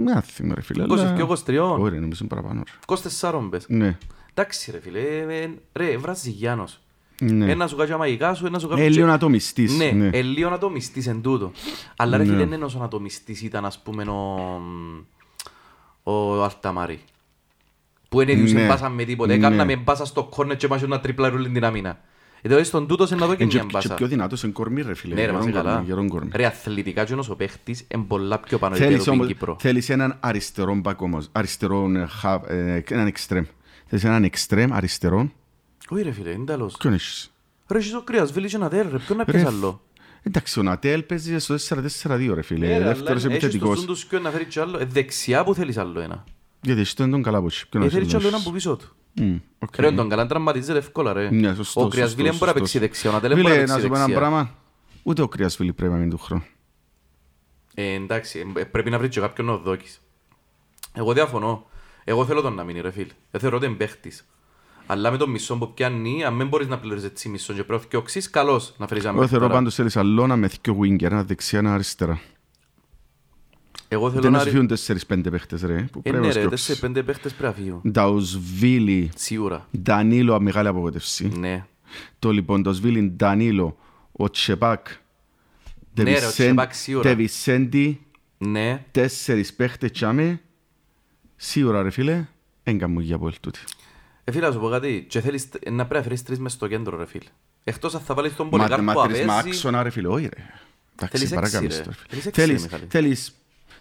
Με άθιμο ρε φίλε. 22, αλλά- 23. Όχι ρε, νομίζω είναι παραπάνω. ρε. 24 πες. Ναι. Εντάξει ρε φίλε, ε, ε, ρε Βραζιλιάνος. Ναι. Ένα σου κάνει μαγικά σου, ένα σου κάνει... Ε, λίγο να το μιστείς. Ναι, ναι. ε, λίγο να το μιστείς εν τούτο. Αλλά ρε Ναι. φίλε, είναι όσο να το μιστείς ήταν ας πούμε ο... ο Αλταμάρη. Που δεν έδιουσε Ναι. μπάσα με τίποτα. Ναι. Έκανα με μπάσα στο κόρνερ και μάχει να τριπλάρει όλη την άμυνα. Ε, στον τούτος σε να δω και Είναι μια και- και μπάσα. πιο δυνατός είναι κορμί ρε φίλε. Ναι ρε, γερόν μας είναι κορμί, καλά. γερόν κορμί. Ρε, αθλητικά και ο παίχτης είναι πολλά πιο πάνω Θέλεις επίπεδο στην όμως, Κύπρο. θέλεις έναν αριστερό μπακ όμως, αριστερό, ε, χα- ε, έναν εξτρέμ. Θέλεις έναν εξτρέμ αριστερό, Όχι ρε φίλε, είναι τέλος. ποιον έχεις; Ρε, έχεις ο Κρυασβίλη και ένα δέρ, ρε, ποιον να Ρε, πιες άλλο. Εντάξει, ο Νατέλ παίζει στο 4-4-2 ρε φίλε, Ναι, ρε, αλλά δεύτερος έχεις το επιθετικός. ζουν του σκιό να φέρει κι άλλο. Ε, Δεξιά που θέλεις άλλο ένα. Γιατί εσύ δεν τον καλά πως. ποιον Ε, να θέλεις κι άλλο δώσεις. έναν που πίσω του. Μμ, οκ. Ρε, τον καλά τραυματίζεται εύκολα ρε. Ναι, σωστός, Ο Κρυασβίλη δεν σωστός, μπορεί να σωστός. παίξει δεξιά, ο Νατέλ δεν μπορεί Φίλε, να να παίξει σου πω ένα δεξιά. πράγμα, ούτε ο Κρυασβίλη πρέπει να μείνει του χρόνου. Ε, εντάξει, ε, πρέπει να βρει και κάποιον να το δώκεις. Εγώ διαφωνώ. Εγώ θέλω τον να μείνει ρε φίλ. Δεν θεωρώ ότι είναι παίχτης. Αλλά με τον μισό που πιάνει, αν δεν μπορείς να πληρώσεις έτσι μισό και πρέπει να φτιάξεις, καλώς να φέρεις έναν Εγώ θεωρώ παίχταρα. πάντως θέλεις αλώνα με δυο winger, ένα δεξιά, ένα αριστερά. Εγώ θέλω Δεν να... να σου φύγουν τέσσερις-πέντε παίχτες ρε, που Ε, πρέπει ναι να ρε, σκόψεις. τέσσερις πέντε παίχτες πρέπει να φύγουν. Νταουσβίλη, Σίγουρα. Ντανίλο, μεγάλη απογοήτευση. Ναι. Το λοιπόν, το Σβίλιν, Ντανίλο, ο Τσεπάκ, Ναι, ρε, ο Τσεπάκ σίγουρα. Τεβισέντη, Ναι. τέσσερις παίχτες τσάμε, σίγουρα ρε φίλε, έγκαν μου για από τούτη. Ε, φίλε, να σου πω κάτι. Και θέλεις ε, να πρέπει να φέρεις τρεις μες στο κέντρο, ρε φίλε. Εκτός αν θα βάλεις τον Μα Πολυκάρπο μα που θέλεις με απέζει... άξονα ρε φίλε, όχι ρε. Εντάξει, Θέλεις έξι, παρακάμεις ρε. το, ρε Θέλεις φίλε. έξι, ρε,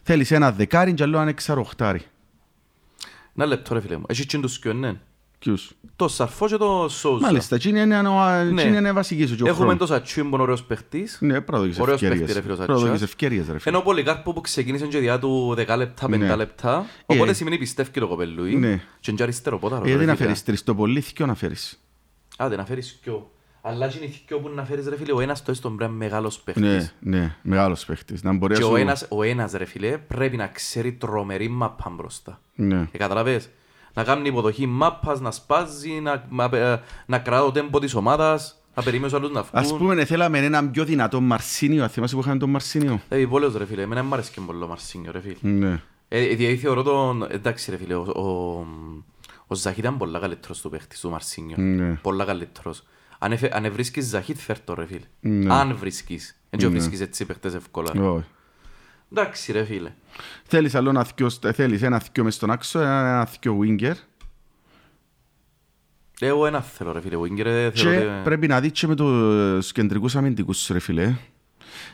Θέλεις- Μιχάλη. Θέλεις θέλεις ένα δεκάρι και άλλο ένα εξαροχτάρι. Ένα λεπτό, ρε φίλε μου. Έχεις τσιν τους σκιό, ναι. Ποιους; Το Σαρφό και το Σόουζα. Μάλιστα, εκείνη είναι, ο- Ναι. εκείνη είναι βασική σου και ο Έχουμε χρόνος. το Σατσούιμπον ωραίος παίχτης. Ναι, πρέπει να δώσεις Ωραίος ευκαιρίες. παίχτης, ρε φίλος Πρέπει να δώσεις Ατσιάς. ευκαιρίες ρε φίλε. Ενώ ο Πολυκάρπο που ξεκίνησε και διά του 10 λεπτά, 5 Ναι. λεπτά. Ε, Οπότε σημαίνει πιστεύει το κοπελούι. Ναι. Και είναι αριστερό πόταρο. Ε, Γιατί ρε να φίλε. φέρεις τρεις το πολύ, θκιο να φέρεις. Άντε, να φέρεις κιό. Αλλά και είναι θκιό που να φέρεις ρε φίλε. Ο ένας το έστω πρέπει να είναι μεγάλος παίχτης. Ναι, ναι, μεγάλος παίχτης. Να μπορεί να Και ο σου... ένας, ο ένας ρε φίλε πρέπει να ξέρει τρομερή μάπα μπροστά. Ναι. Ε, καταλαβες; Να κάνει υποδοχή μάπας, να σπάζει, να, να, ε, να κρατά το τέμπο της ομάδας. να περίμενες άλλους να Ας βγουν. πούμε, θέλαμε έναν πιο δυνατό Μαρσίνιο. Αν θυμάσαι που είχαμε τον Μαρσίνιο; Ε, πόλεως ρε φίλε, εμένα μ' άρεσε και πολύ ο Μαρσίνιο ρε φίλε. Ναι. Ε, δηλαδή θεωρώ τον... Εντάξει ρε φίλε, ο, ο, ο Ζαχίτ ήταν πολλά καλύτερος του παίχτης του Μαρσίνιο. Ναι. Πολλά καλύτερος. Αν, εφε, αν βρίσκεις Ζαχίτ φέρ' το ρε φίλε. Ναι. Αν βρίσκεις. Δεν ναι. βρίσκεις έτσι παίχτες εύκολα. Όχι. Εντάξει ρε φίλε. Θέλεις άλλο ένα θκιο, θέλεις ένα θκιο μες στον άξο, ένα, ένα θκιο winger. Εγώ ένας θέλω ρε φίλε, Winger ε, Και θέλω ότι... πρέπει να δεις και με τους κεντρικούς αμυντικούς σου, ρε φίλε.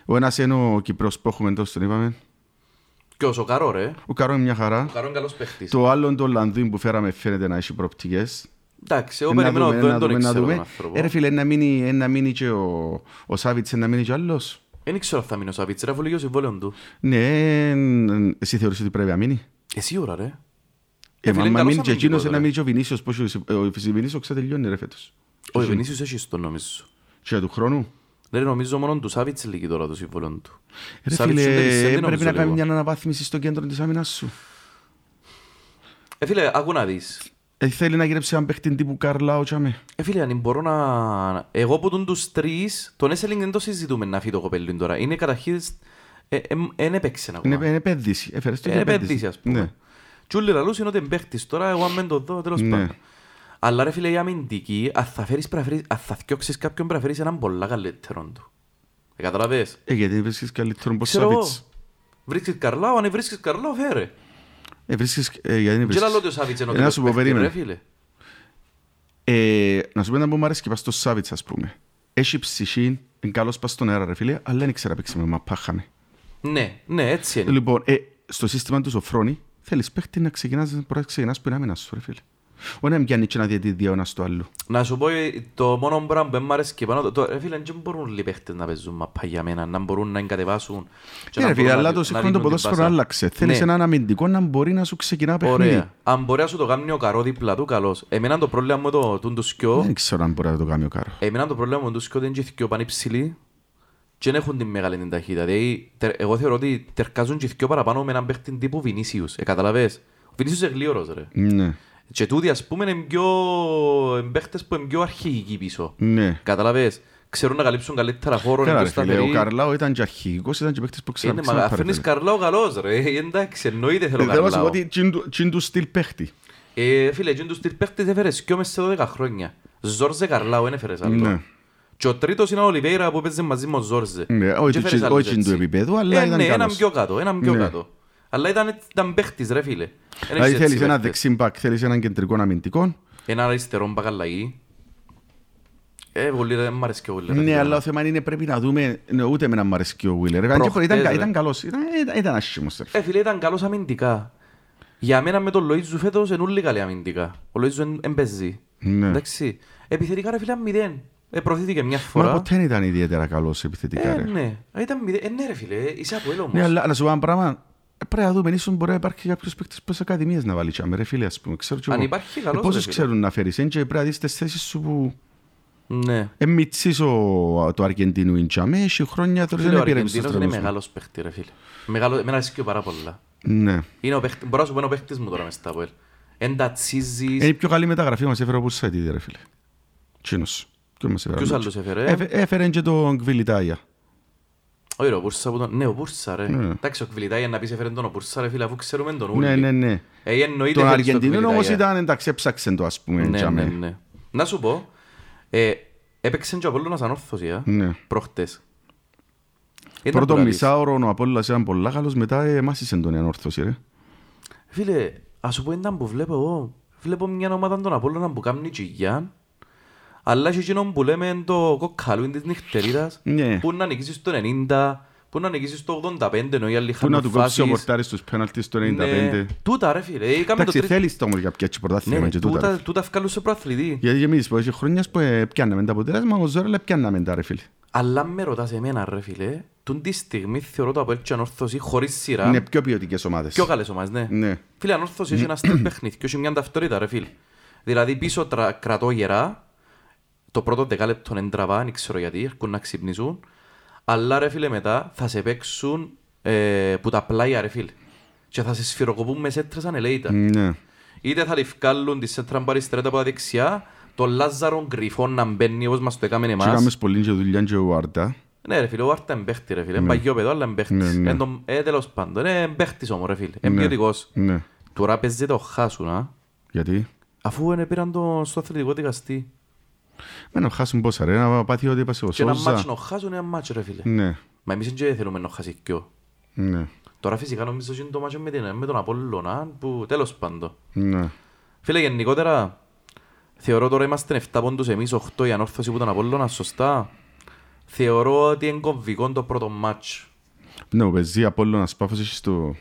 Ο ένας είναι ο Κυπρός που έχουμε τόσο, τον είπαμε. Ποιος, ο Καρό ρε. Ο Καρό είναι μια χαρά. Ο Καρό είναι καλός παίχτης. Το άλλο το Λανδούιν που φέραμε φαίνεται να έχει προοπτικές. Εντάξει, εγώ Να περιμένω δούμε, εδώ, να δεν τον δούμε, να ξέρω τον δούμε. άνθρωπο. Ε, ρε φίλε, να μείνει, να μείνει και ο, ο Σάβιτς, να μείνει και άλλος. Δεν ξέρω αν θα μείνει ο Σαβίτς, ρε, αφού λίγο συμβόλαιο του. Ναι, εν- εσύ θεωρείς ότι πρέπει να μείνει; Εσύ ώρα ρε. Ε, Ε, φίλε, μα άμα καλός μείνει και εκείνος αμυντικός, να ρε. μείνει και ο Βινίσιος, πώς ο ο Βινίσιος ξετελειώνει ρε φέτος. Ο Βινίσιος έχει τον νομίζω. Και του χρόνου; Δεν νομίζω μόνο του Σάβιτς λύγει τώρα το συμβόλαιο του. Ρε Σάβιτς φίλε, ούτε Βισέντη πρέπει νομίζω να κάνει λίγο. μια αναβάθμιση στο κέντρο της άμυνας σου. Ε, φίλε, άκου να δεις. Ε, θέλει να γυρέψει έναν παίχτη τύπου Καρλάο τσάμε. Ε, φίλε, αν μπορώ να... Εγώ που τον τους τρεις, τον Έσελινγκ δεν το συζητούμε να φύγει το κοπέλι τώρα. Είναι καταρχήν... ε, ε, Εν έπαιξε ακόμα. Είναι είναι επένδυση. Έφερες το Είναι για επένδυση, ας πούμε. Ναι. Τι όλοι λαλούς είναι ότι είναι παίχτης τώρα, εγώ αν μεν το δω, τέλος Ναι. πάντων. Αλλά ρε φίλε, η αμυντική, αν θα φέρεις, πρέπει να φέρεις- αν θα θκιώξεις κάποιον, πρέπει να φέρεις έναν πολλά καλύτερο του. Ε, καταλαβες; Ε, γιατί βρίσκεις καλύτερον πως Ξέρω εγώ. Σάβιτς. Βρίσκεις Καρλάου, αν βρίσκεις Καρλάου, φέρε. Ε, βρίσκεις, ε, γιατί δεν Και λαλό ότι ο βρίσκεις. Σάβιτς είναι ο Ε, να τέλος σου πω, παίχτης, ρε περίμενε. φίλε. Ε, να σου πω ένα που μου αρέσει και πας στο Σάβιτς, ας πούμε. Έχει ψυχή, είναι καλός πας στον αέρα, ρε φίλε, αλλά δεν ήξερα να παίξει με μαπά, χάμε. Ναι, ναι, έτσι είναι. Λοιπόν, ε, στο σύστημα τους Σοφρόνη, θέλεις παίχτη να ξεκινάς, μπορεί να ξεκινάς που είναι άμυνας σου, ρε φίλε. Όχι να πιάνει και να διαιτηθεί ο ένας στο άλλο. Να σου πω ε, το μόνο πράγμα που μ' αρέσει και πάνω, το- το- ρε φίλε, δεν μπορούν οι παίχτες να παίζουν μαπά για μένα, να μπορούν να εγκατεβάσουν. και Ε, να ρε φίλε, μπορούν αλλά να- το να σύγχρονο το δίνουν την ποδόσφαιρο πάσα. άλλαξε. Θέλεις Ναι. έναν αμυντικό να μπορεί να σου ξεκινά παιχνίδι. Ωραία. Αν μπορεί να σου το κάνει ο καρό δίπλα του, καλώς. Εμένα το πρόβλημα μου το, τούν του σκιό, Δεν ξέρω αν μπορεί να το κάνει ο Κάρο. εμένα το πρόβλημα μου του σκιό δεν είναι και οι σκιό πανύψηλοι και δεν έχουν την μεγάλη την ταχύτητα. Δηλαδή, τε- εγώ θεωρώ ότι τερκάζουν και οι σκιό παραπάνω με έναν παίχτη τύπου Βινίσιους. Ε, καταλαβες; Ο Βινίσιους είναι γλίωρος, ρε. Ναι, Και τούτοι, ας πούμε, είναι πιο... είναι παίχτες που είναι πιο αρχηγικοί πίσω. ναι. Καταλαβες. Ξέρουν να καλύψουν καλύτερα χώρο, είναι Καλά πιο ρε φίλε, ο σταθεροί. Καρλάο ήταν και αρχηγικός, ήταν και παίχτης που Είναι, ξέραμε μα αφήνεις Καρλάο καλός ρε, Ε, εντάξει, εννοείται θέλω Θέλω να σου πω Καρλάο. ότι τσιν του- τσιν του στυλ παίχτη. Ε, φίλε, εκείνοι τους στυλ παίχτες έφερες και μέσα σε 12 χρόνια. Ζόρζε Καρλάο, δεν έφερες άλλο. Ναι. Και ο τρίτος είναι ο Ολιβέιρα που παίζει μαζί με ο Ζόρζε. Ναι, όχι Και του- έφερες άλλους όχι του έτσι. επίπεδου, αλλά Ε, ήταν ναι, έναν καλός. πιο κάτω, έναν πιο Ναι. κάτω. Αλλά ήταν, ήταν παίχτης ρε φίλε. Εν Δηλαδή έχεις θέλεις έτσι ένα παίχτες. δεξί μπακ, θέλεις έναν κεντρικό αμυντικό. Ένα αριστερό μπακαλαγί. Ε, πολύ ρε, μ' αρέσει και πολύ. ρε, Ναι, φίλε. αλλά το θέμα είναι πρέπει να δούμε, ναι, ούτε με να μ' αρέσει και ο Βίλερ. Ήταν, Προχτές, ήταν, ρε. ήταν καλός, ήταν, ήταν, ήταν άσχημος. ρε. Ε, φίλε, ήταν καλός αμυντικά. Για μένα με τον Λοΐτζου φέτος είναι όλοι καλοί αμυντικά. Ο Λοΐτζου δεν παίζει. Ναι. Εντάξει. Επιθετικά ρε φίλε, μηδέν. Ε, προωθήθηκε μια Μα φορά. ποτέ δεν ήταν ιδιαίτερα καλός επιθετικά. Ε, ρε. ναι. Ε, Ήταν μηδέν. Ε, ναι ρε φίλε, ε, είσαι από έλο Ναι, όμως. αλλά να σου πω ένα πράγμα. Ε, Πρέπει να δούμε, ίσως μπορεί να υπάρχει κάποιος παίκτης προς ακαδημίες να βάλει τσάμε, ρε φίλε, ας πούμε. Ξέρω κι Αν εγώ. υπάρχει, Ε, καλώς, ρε Πόσους φίλε. ξέρουν να φέρεις, έτσι, πρέπει να δεις τις θέσεις σου που Ναι. εμμυτσείς ο- το Αργεντίνου είναι τσάμε, έχει χρόνια τώρα Φίλε, δεν ο πήρε στους Αργεντίνος είναι τρελούς μου. μεγάλος παίχτη ρε φίλε. Μεγάλο, εμένα αρέσει και πάρα πολλά. Ναι. Είναι ο παίχτη, μπορώ να σου πω είναι ο παίχτης μου τώρα μες στα ΑΠΟΕΛ. Εν τατσίζεις. Είναι η πιο καλή μεταγραφή μας έφερε ο Πουρσάιτιδη, ρε φίλε. Τσίνος. Ποιος μας έφερε. Ποιους άλλος. άλλους έφερε. Έφε- Έφερε και τον Κβιλιτάγια. Όχι ρε, ο Πούρσα που τον... Ναι, ο Πούρσα ρε. Ναι. Εντάξει, ο Κβιλιτάγια να πεις έφερε τον ο Πούρσα ρε φίλε, αφού ξέρουμε τον Ναι, όλοι. ναι, ναι. Ε, εννοείται Τον φέρεις τον Αργεντίνο όμως Κβιλιτάγια. ήταν, εντάξει, έψαξε το ας πούμε. Ναι, ναι, τσάμε. ναι. Να σου πω, ε, έπαιξε και ο Απόλλωνας ανόρθωσης, α, Ναι. προχτές. Ήταν Πρώτο που λαλείς. μισάωρο ο Απόλλας ήταν πολλά καλός, μετά εμάσισε τον ανόρθωση, ρε. Φίλε, ας σου πω ήταν που βλέπω εγώ. Βλέπω μια ομάδα των Απόλλωνα που κάνει τσιγιάν, αλλά και εκείνον που λέμε το κοκκαλούιν της νυχτερίδας, Ναι. που να νικήσεις το 90, που να νικήσεις το 85, ενώ οι άλλοι Που να είχαν του κόψει ο φάσεις. πορτάρις στους πέναλτις το 95. Ναι, τούτα ρε φίλε, έκαμε το Εντάξει, τρίτο. θέλεις το όμως για πιάτσει πρωτάθλημα Ναι, και τούτα. τούτα, ρε. τούτα ευκάλουν σε προαθλητή. Γιατί και εμείς που έχει χρόνιας που ε, πιάνναμε τα αποτέλεσμα, ο Ζόρελ πιάνναμε τα ρε φίλε. Αλλά αν με ρωτάς εμένα ρε φίλε, τούν τη στιγμή θεωρώ το Αποέλ και ανόρθωση χωρίς σειρά. Είναι πιο ποιοτικές ομάδες. Πιο καλές ομάδες, ναι. Ναι. Φίλε, ανόρθωση έχει ένα στυλ παιχνίδι και έχει μια ταυτότητα, ρε φίλε. Δηλαδή πίσω τρα, κρατώ γερά, το πρώτο δεκάλεπτο είναι τραβά, δεν ξέρω γιατί, έρχουν να ξυπνήσουν. Αλλά ρε φίλε μετά θα σε παίξουν ε, που τα πλάια ρε φίλε. Και θα σε σφυροκοπούν με σέτρες ανελαίητα. Ναι. Είτε θα τη βγάλουν τη σέτρα από αριστερά είτε από τα δεξιά, τον Λάζαρο Γκριφόν να μπαίνει όπως μας το έκαμε Και εμάς. κάνεις πολύ και δουλειά και ο Άρτα. Ναι ρε φίλε, ο Άρτα είναι παίχτη ρε φίλε. Είναι Ναι. παγιό παιδό, αλλά είναι παίχτης. Ναι, ναι. Εν τον- Ε, τέλος πάντων, είναι παίχτης όμως ρε φίλε. Είναι Ναι. ποιοτικός. Ναι. Τώρα παίζεται ο Χάσου, να. Γιατί; Αφού είναι πήραν τον στο αθλητικό δικαστή. Με να χάσουν πόσα ρε, να πάθει ότι είπασε ο Και ένα Σόζα. μάτσο ο Χάσου είναι ένα μάτσο ρε φίλε. Ναι, Μα εμείς δεν θέλουμε να χάσει κιό. ναι, Τώρα φυσικά νομίζω ότι είναι το μάτσο με, την, με τον Απόλλωνα που τέλος πάντων. ναι. Φίλε, γενικότερα θεωρώ τώρα είμαστε 7 πόντους εμείς, 8 η ανόρθωση που τον Απόλλωνα, σωστά. Θεωρώ ότι είναι κομβικό το πρώτο μάτς. Ναι, ο Πεζή Απόλλωνας Πάφος έχει στο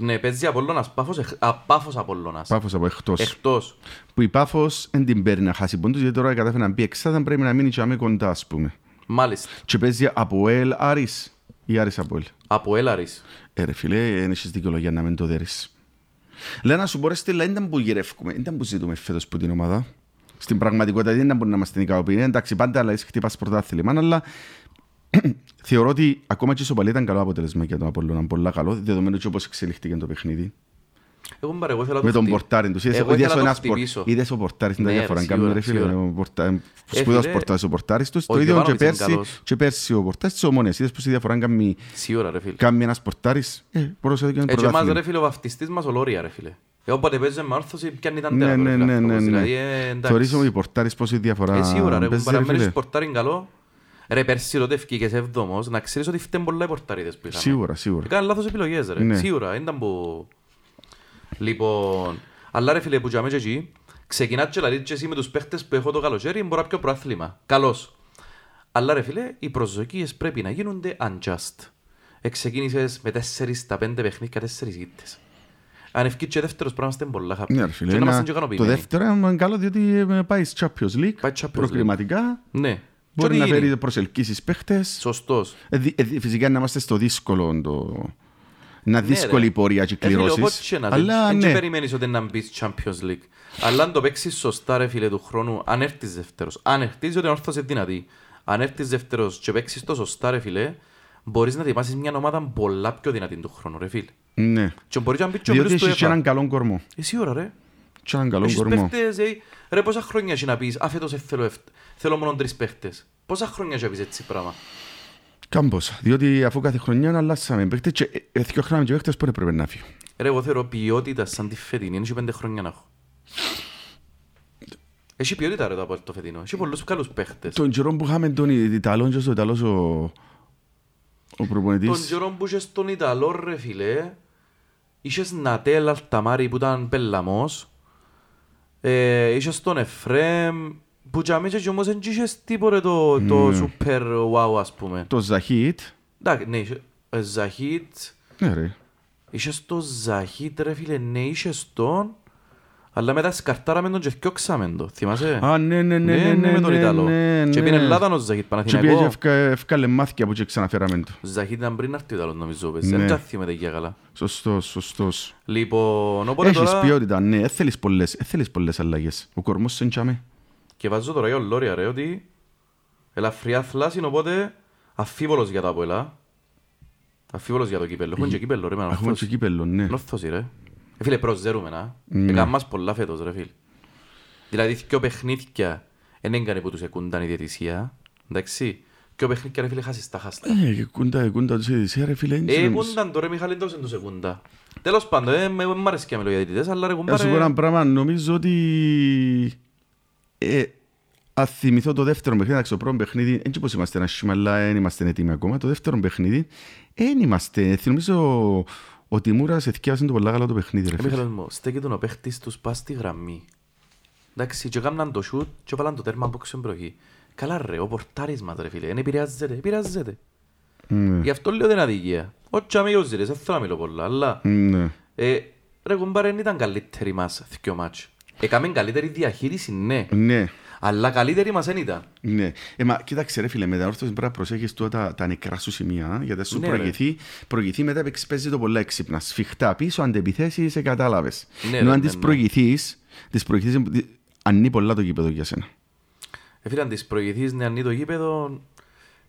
Ναι, παίζει Απόλλωνας Πάφος, εχ- α, Πάφος Απόλλωνας. Πάφος από εκτός. Εκτός. Που η Πάφος δεν την παίρνει να χάσει πόντους, γιατί τώρα κατάφερε να μπει εξάδα, πρέπει να μείνει και άμε κοντά, ας πούμε. Μάλιστα. Και παίζει από Ελ Άρης ή Άρης από Ελ. Από Έλαρης. Ε, ρε φίλε, δεν έχεις δικαιολογία να μην το δέρεις. Λέω να σου πω ρε Στέλλα, δεν ήταν που γυρεύκουμε, δεν ήταν που ζητούμε φέτος που την ομάδα. Στην πραγματικότητα δεν ήταν που να είμαστε ικανοποιημένοι. Εντάξει, πάντα αλλά χτυπάς πρωτάθλημα, αλλά θεωρώ ότι ακόμα και η Σοπαλία ήταν καλό αποτέλεσμα για τον Απόλλωνα, πολλά καλό, δεδομένου και όπως εξελιχθήκε το παιχνίδι. Εγώ μπαρε, εγώ ήθελα να Με το τον χτυ- πορτάρι τους. Είδες Εγώ είδες ήθελα ο να το ένας πορ- χτυπήσω. είδες ο πορτάρις, είναι τα Ναι, διαφορά. ρε, Κάνουν σίγουρα, ρε φίλε, σίγουρα. ο πορτα- Ε, σπουδαίος φίλε, πορτάρις ο πορτάρις τους. ο Το ίδιο και Γιωβάνοβιτς είναι πέρσι, καλός. και πέρσι ο πορτάρις της Ομόνιας. Είδες πως η διαφορά κάνει Σίγουρα ρε φίλε. κάνει ένας πορτάρις. Ε, μπορούσε να κάνει Έτσι εμάς πρωτάθλημα. ρε φίλε ο βαφτιστής μας ο Λόρια ρε φίλε. Εγώ όποτε παίζουμε με όρθωση πιάνει ήταν Ναι, τέρα ναι, ρε ναι, φίλε ναι, αυτός. ναι. Δηλαδή, ε, εντάξει. Θεωρείς ότι πορτάρις πόση διαφορά Ε, σίγουρα ρε, παίζει, κουμπάρα, ρε μένεις φίλε. πορτάρι καλό. Ρε, πέρσι τότε ευκήκες έβδομος, να ξέρεις ότι φταίν πολλά οι πορτάριδες που είχαμε. Σίγουρα, σίγουρα. Έκαναν λάθος επιλογές ρε, Ναι. σίγουρα, δεν ήταν που... Λοιπόν, αλλά ρε φίλε που τζάμε και εκεί, ξεκινάς και λαλείς και εσύ με τους παίχτες που έχω το καλοκαίρι, μπορώ να πιω προάθλημα. Καλώς. Αλλά ρε φίλε, οι προσδοκίες πρέπει να γίνονται unjust. Εξεκίνησες με 4 στα 5 παιχνίδια, 4 ήττες. Αν ευκείς και δεύτερος πρέπει να είμαστε πολλά happy. Ναι, ρε φίλε. Και να είμαστε ένα- και Το ικανοποιημένοι. δεύτερο είναι καλό διότι ε, πάει στο Champions League, Πάει Champions League. προκριματικά. Ναι. Μπορεί Και να ό,τι γίνει. φέρει προσελκύσεις παίχτες. Σωστός. Ε, δι- ε, δι- Φυσικά να είμαστε στο δύσκολο το... Να δύσκολη ρε. η πορεία και Ε, φίλε, κληρώσεις. οπότε και να Αλλά δεν ναι, περιμένεις ότι να μπεις Champions League. Αλλά αν το παίξεις σωστά ρε φίλε του χρόνου, αν έρθεις δεύτερος, αν έρθεις ότι ο όρθος είναι δυνατή, αν έρθεις δεύτερος και παίξεις το σωστά ρε φίλε, μπορείς να ετοιμάσεις μια ομάδα πολλά πιο δυνατή του χρόνου ρε φίλε. ναι. Και μπορείς να μπεις και ο Διότι πλούς του έχεις και ΕΦΑ. έναν καλό κορμό. Εσύ ώρα ρε. Και έναν καλό Έχεις κορμό. παίχτες, ε, ρε πόσα χρόνια έχει να πεις, α φέτος ε, θέλω, εφ- θέλω μόνο τρεις παίχτες. Πόσα χρόνια έχει να πεις έτσι πράγμα. Κάμπος. Διότι αφού κάθε χρονιά αλλάσαμε παίχτες και ε, ε, δυο χρόνια και παίχτες πότε πρέπει να φύγουν. Ρε, εγώ θεωρώ ποιότητα σαν τη φετινή, είναι και πέντε χρόνια να έχω. Έχει ποιότητα ρε το από το φετινό, έχει πολλούς καλούς παίχτες. Τον καιρό που είχαμε τον Ιταλόν και ο Ιταλός ο, ο Τον προπονητής. καιρό που είχες τον Ιταλό ρε φίλε, είχες Νατέλ Αλταμάρη που ήταν πελαμός, ε, είχες τον Εφρέμ, που για μέσα και όμως δεν είχες τίποτε το, το Ναι. super wow ας πούμε. Το Ζαχίτ. Εντάξει, ναι, είχε- ε, Ζαχίτ, Ναι ρε. είχες τον Ζαχίτ ρε φίλε, ναι, είχες τον, αλλά μετά σκαρτάραμε τον και θκιόξαμε τον, θυμάσαι; Α, ναι, ναι, ναι, ναι, ναι, με τον ναι, Ιταλό. ναι, Και ναι. πήγαινε Ελλάδα ο Ζαχίτ Και πήγε και Παναθηναϊκό. ευκα- ευκάλε μάθηκια που και ξαναφέραμε το. Ο Ζαχίτ ήταν πριν να έρθει ο Ιταλός νομίζω, πες. Ναι. δεν τα θυμάται για καλά. Σωστός, σωστός. Λοιπόν, οπότε Έχεις τώρα... ποιότητα, ναι, δεν θέλεις πολλές, δεν θέλεις πολλές αλλαγές. Ο κορμός σε εντιαμε. Και βάζω τώρα για ο Λόρια ρε ότι ελαφριά θλάση είναι οπότε αφίβολος για τα αποελά. Αφίβολος για το κύπελλο. Έχουν και κύπελλο ρε με Έχουμε και κύπελλο, ναι. Νόρθωση ρε. Ε, φίλε προσζέρουμε να. Ναι. Έκαναν μας πολλά φέτος ρε φίλε. Δηλαδή δυο παιχνίδια δεν έγκανε που τους εκούνταν η διαιτησία. Εντάξει. Δυο παιχνίδια ρε φίλε χάσεις τα χάστα. Ε, και κούντα, κούντα τους ειδησία, ρε φίλε. δεν Ε, ξέρω. εκούνταν το ρε Μιχάλη τόσο τους εκούντα. Τέλος πάντων, ε, με- μ' αρέσει και να μιλώ για διαιτητές, αλλά ρε Να σου πω ένα κουμπάρε... πράγμα, νομίζω ότι ε, αν θυμηθώ το δεύτερο παιχνίδι, εντάξει, το πρώτο παιχνίδι, δεν πως είμαστε ένα σχήμα, αλλά δεν είμαστε έτοιμοι ακόμα. Το δεύτερο παιχνίδι, δεν είμαστε. Νομίζω ο Τιμούρας εθιάζε το πολλά καλά το παιχνίδι, ρε Ε, φίλε. Μιχάλη μου, στέκεται ο παίχτης τους πας στη γραμμή. Εντάξει, και έκαναν το σούτ και βάλαν το τέρμα από ξεμπροχή. Καλά ρε, ο πορτάρις μας ρε φίλε, δεν επηρεάζεται, επηρεάζεται. Ναι. Γι' αυτό λέω δεν είναι αδικία. Όχι αμοιόζητες, δεν θέλω να μιλώ πολλά, αλλά... Ναι. Ε, ρε κουμπάρε, δεν ήταν καλύτερη μας δυο μάτς. Έκαμε καλύτερη διαχείριση, ναι. Ναι. Αλλά καλύτερη μας δεν ήταν. Ναι. Ε, μα κοίταξε ρε φίλε, με τα όρθωση πρέπει να προσέχεις τώρα τα, τα νεκρά σου σημεία, γιατί σου Ναι, ρε. προηγηθεί, προηγηθεί μετά παίξεις- παίζει το πολλά έξυπνα. Σφιχτά πίσω, αντεπιθέσεις, σε κατάλαβες. Ναι, Ενώ ρε, αν ναι, τις ναι. προηγηθείς, τις προηγηθείς, ανεί πολλά το γήπεδο για σένα. Ε, φίλε, αν της προηγηθείς ναι, ανεί το γήπεδο...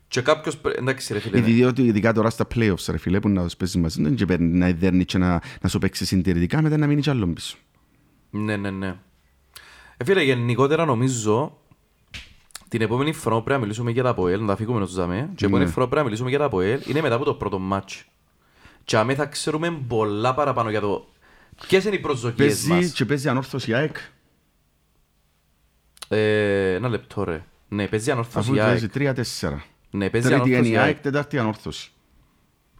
Και κάποιος... πρέ- Εντάξει ρε φίλε, ναι. Διότι ειδικά τώρα στα playoffs, ρε φίλε, που να τους παίζεις μαζί, δεν και παίρνει να δέρνεις και να, να σου παίξεις συντηρητικά, μετά να μείνεις κι άλλο πίσω. Ναι, ναι, ναι. Ε, φίλε, γενικότερα νομίζω την επόμενη φορά που πρέπει να μιλήσουμε για τα ΠΟΕΛ, να τα φύγουμε τους δαμε, και την επόμενη Ναι. φορά που πρέπει να μιλήσουμε για τα ΠΟΕΛ είναι μετά από το πρώτο μάτς. Και αμέ θα ξέρουμε πολλά παραπάνω για το ποιες είναι οι προσδοκίες Παίζει μας. και παίζει ανόρθωση ΑΕΚ. Ε, ένα λεπτό ρε. Ναι, παίζει Αφού ανόρθωση η ΑΕΚ. παίζει τρία-τέσσερα. Ναι, παίζει Τρίτη είναι ανόρθωση η η ΑΕΚ, ΑΕΚ. τετάρτη ανόρθωση.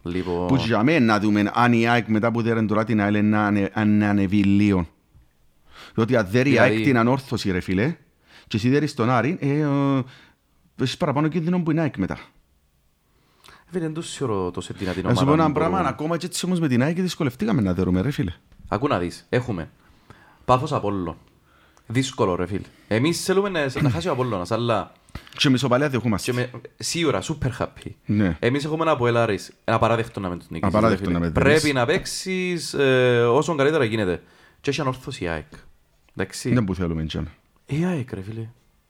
Που Λοιπόν, για μένα να δούμε αν η ΑΕΚ μετά που δέρεν τώρα την ΑΕΛ να ανε- αν ανεβεί λίγο. Διότι αν δέρει η Δηλαδή- ΑΕΚ την ανόρθωση ρε φίλε και εσύ δέρεις τον Άρη, ε, ε, έχεις παραπάνω κίνδυνο που είναι η ΑΕΚ μετά. φίλε, δεν τους σιωρώ τόσο δυνατή Να σου πω ομάδα ένα που πράγμα, μπορούν. ακόμα και έτσι όμως με την ΑΕΚ δυσκολευτήκαμε να δέρουμε ρε φίλε. Ακού να δεις, έχουμε Πάφος Απόλλων. Δύσκολο ρε φίλε. Εμείς θέλουμε να, να χάσει ο Απόλλωνας, αλλά Και μισοπαλιά δεχόμαστε. και με, σίγουρα super happy. Ναι. Εμείς έχουμε ένα Αποέλαρης, ένα παράδεκτο να με τους νικήσεις. Απαράδεκτο ρε φίλε. να με τους νικήσεις. Πρέπει να παίξεις ε, όσο καλύτερα γίνεται. Και έχει ανόρθωση η ΑΕΚ. Εντάξει. Δεν που θέλουμε τζάμε. Η ΑΕΚ ρε φίλε.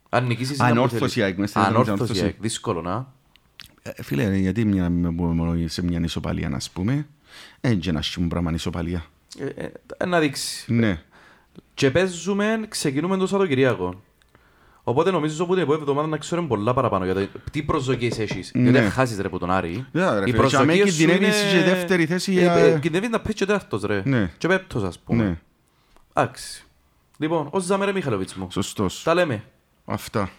Αν νικήσεις Α, ήταν που ανόρθωση θέλεις. η ΑΕΚ, μες στην Ανόρθωση ανόρθωση. η ΑΕΚ. Δύσκολο να. Ε, Φίλε, γιατί μια, μόνο σε μια ισοπαλία να πούμε, έτσι ένα σχήμου πράγμα ισοπαλία. Ε, ε, ε, να δείξεις. Ναι. Και παίζουμε, ξεκινούμε το Σαββατοκυριακό. Οπότε νομίζω ότι την επόμενη εβδομάδα να ξέρουμε πολλά παραπάνω για το τι προσδοκίες έχεις. Ναι. Γιατί δεν χάσεις ρε από τον Άρη. Ναι, ρε Οι φίλε, προσδοκίες και αμέ σου κινδυνεύεις είναι- και δεύτερη θέση Ε, για- ε, Κινδυνεύεις να πεις και τέταρτος ρε. Ναι. Και πέπτος ας πούμε. Ναι, Εντάξει. Λοιπόν, ως Ζαμέρε Μιχαλοβίτς μου. σωστός. Τα λέμε. Αυτά.